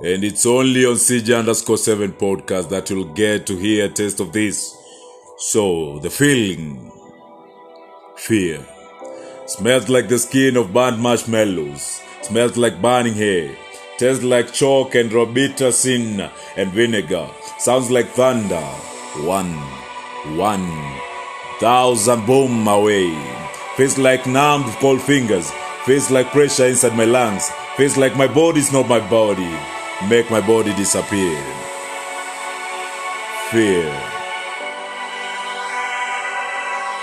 And it's only on CJ underscore 7 podcast that you'll get to hear a taste of this. So, the feeling fear. Smells like the skin of burnt marshmallows. Smells like burning hair. Tastes like chalk and robitussin and vinegar. Sounds like thunder. One, one, thousand boom away. Feels like numbed cold fingers. Feels like pressure inside my lungs. Feels like my body's not my body. Make my body disappear. Fear.